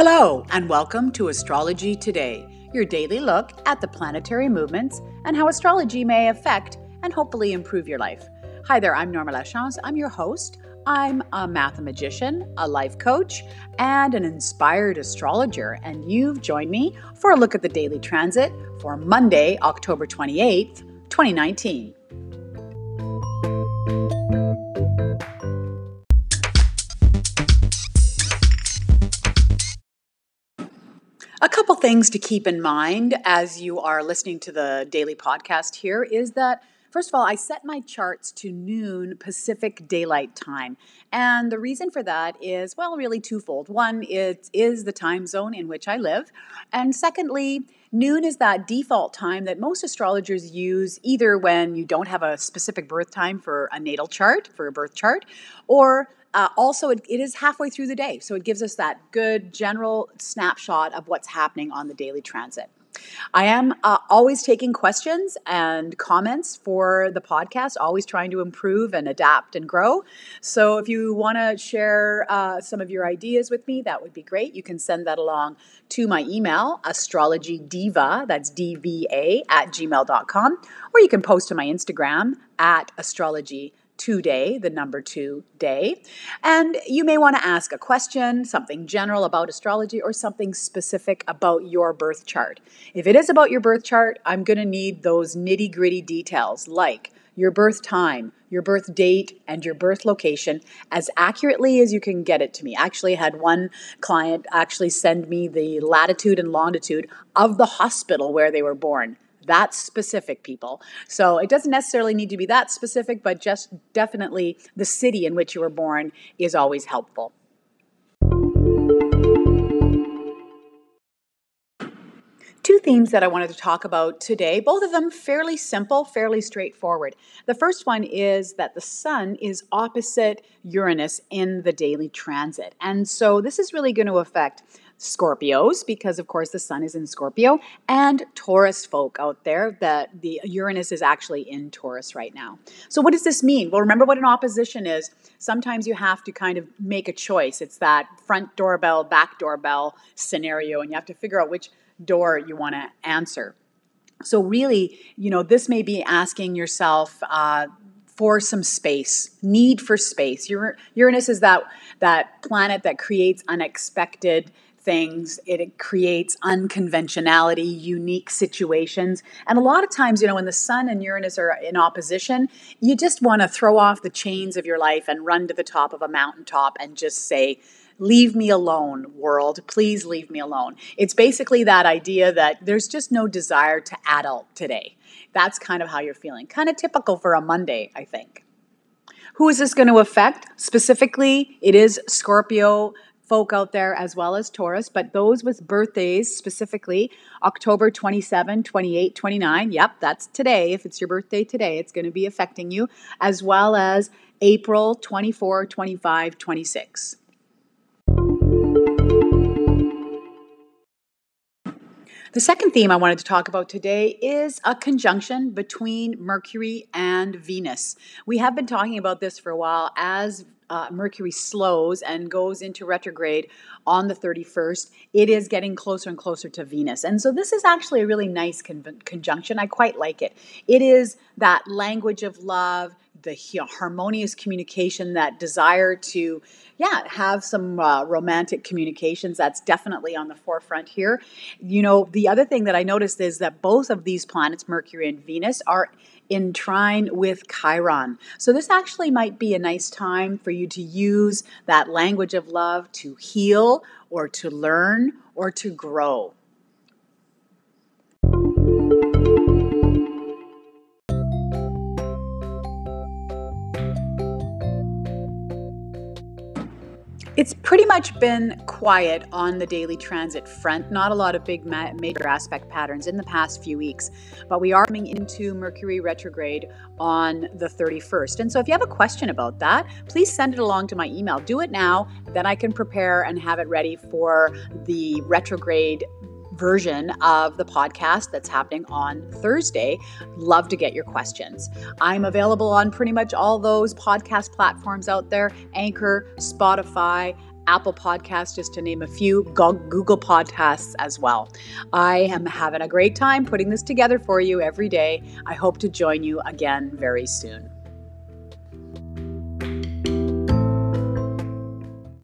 Hello, and welcome to Astrology Today, your daily look at the planetary movements and how astrology may affect and hopefully improve your life. Hi there, I'm Norma Lachance. I'm your host. I'm a mathemagician, a life coach, and an inspired astrologer, and you've joined me for a look at the daily transit for Monday, October 28th, 2019. Things to keep in mind as you are listening to the daily podcast here is that First of all, I set my charts to noon Pacific Daylight Time. And the reason for that is, well, really twofold. One, it is the time zone in which I live. And secondly, noon is that default time that most astrologers use either when you don't have a specific birth time for a natal chart, for a birth chart, or uh, also, it, it is halfway through the day, so it gives us that good general snapshot of what's happening on the daily transit. I am uh, always taking questions and comments for the podcast, always trying to improve and adapt and grow. So if you want to share uh, some of your ideas with me, that would be great. You can send that along to my email, astrologydiva, that's D-V-A, at gmail.com, or you can post to my Instagram at astrology today, the number two day. And you may want to ask a question, something general about astrology, or something specific about your birth chart. If it is about your birth chart, I'm going to need those nitty gritty details like your birth time, your birth date, and your birth location as accurately as you can get it to me. Actually, I had one client actually send me the latitude and longitude of the hospital where they were born that specific, people. So it doesn't necessarily need to be that specific, but just definitely the city in which you were born is always helpful. two themes that I wanted to talk about today, both of them fairly simple, fairly straightforward. The first one is that the sun is opposite Uranus in the daily transit. And so this is really going to affect Scorpios, because of course the sun is in Scorpio, and Taurus folk out there that the Uranus is actually in Taurus right now. So, what does this mean? Well, remember what an opposition is. Sometimes you have to kind of make a choice. It's that front doorbell, back doorbell scenario, and you have to figure out which door you want to answer. So, really, you know, this may be asking yourself, uh, for some space, need for space. Uranus is that that planet that creates unexpected things. It creates unconventionality, unique situations. And a lot of times, you know, when the sun and Uranus are in opposition, you just want to throw off the chains of your life and run to the top of a mountaintop and just say, Leave me alone, world. Please leave me alone. It's basically that idea that there's just no desire to adult today. That's kind of how you're feeling. Kind of typical for a Monday, I think. Who is this going to affect? Specifically, it is Scorpio folk out there as well as Taurus, but those with birthdays specifically October 27, 28, 29. Yep, that's today. If it's your birthday today, it's going to be affecting you, as well as April 24, 25, 26. The second theme I wanted to talk about today is a conjunction between Mercury and Venus. We have been talking about this for a while as uh, Mercury slows and goes into retrograde on the 31st, it is getting closer and closer to Venus. And so this is actually a really nice con- conjunction. I quite like it. It is that language of love, the harmonious communication, that desire to, yeah, have some uh, romantic communications. That's definitely on the forefront here. You know, the other thing that I noticed is that both of these planets, Mercury and Venus, are in trine with Chiron. So, this actually might be a nice time for you to use that language of love to heal or to learn or to grow. It's pretty much been quiet on the daily transit front. Not a lot of big ma- major aspect patterns in the past few weeks, but we are coming into Mercury retrograde on the 31st. And so if you have a question about that, please send it along to my email. Do it now, then I can prepare and have it ready for the retrograde version of the podcast that's happening on Thursday. Love to get your questions. I'm available on pretty much all those podcast platforms out there Anchor, Spotify, Apple Podcasts, just to name a few, Google Podcasts as well. I am having a great time putting this together for you every day. I hope to join you again very soon.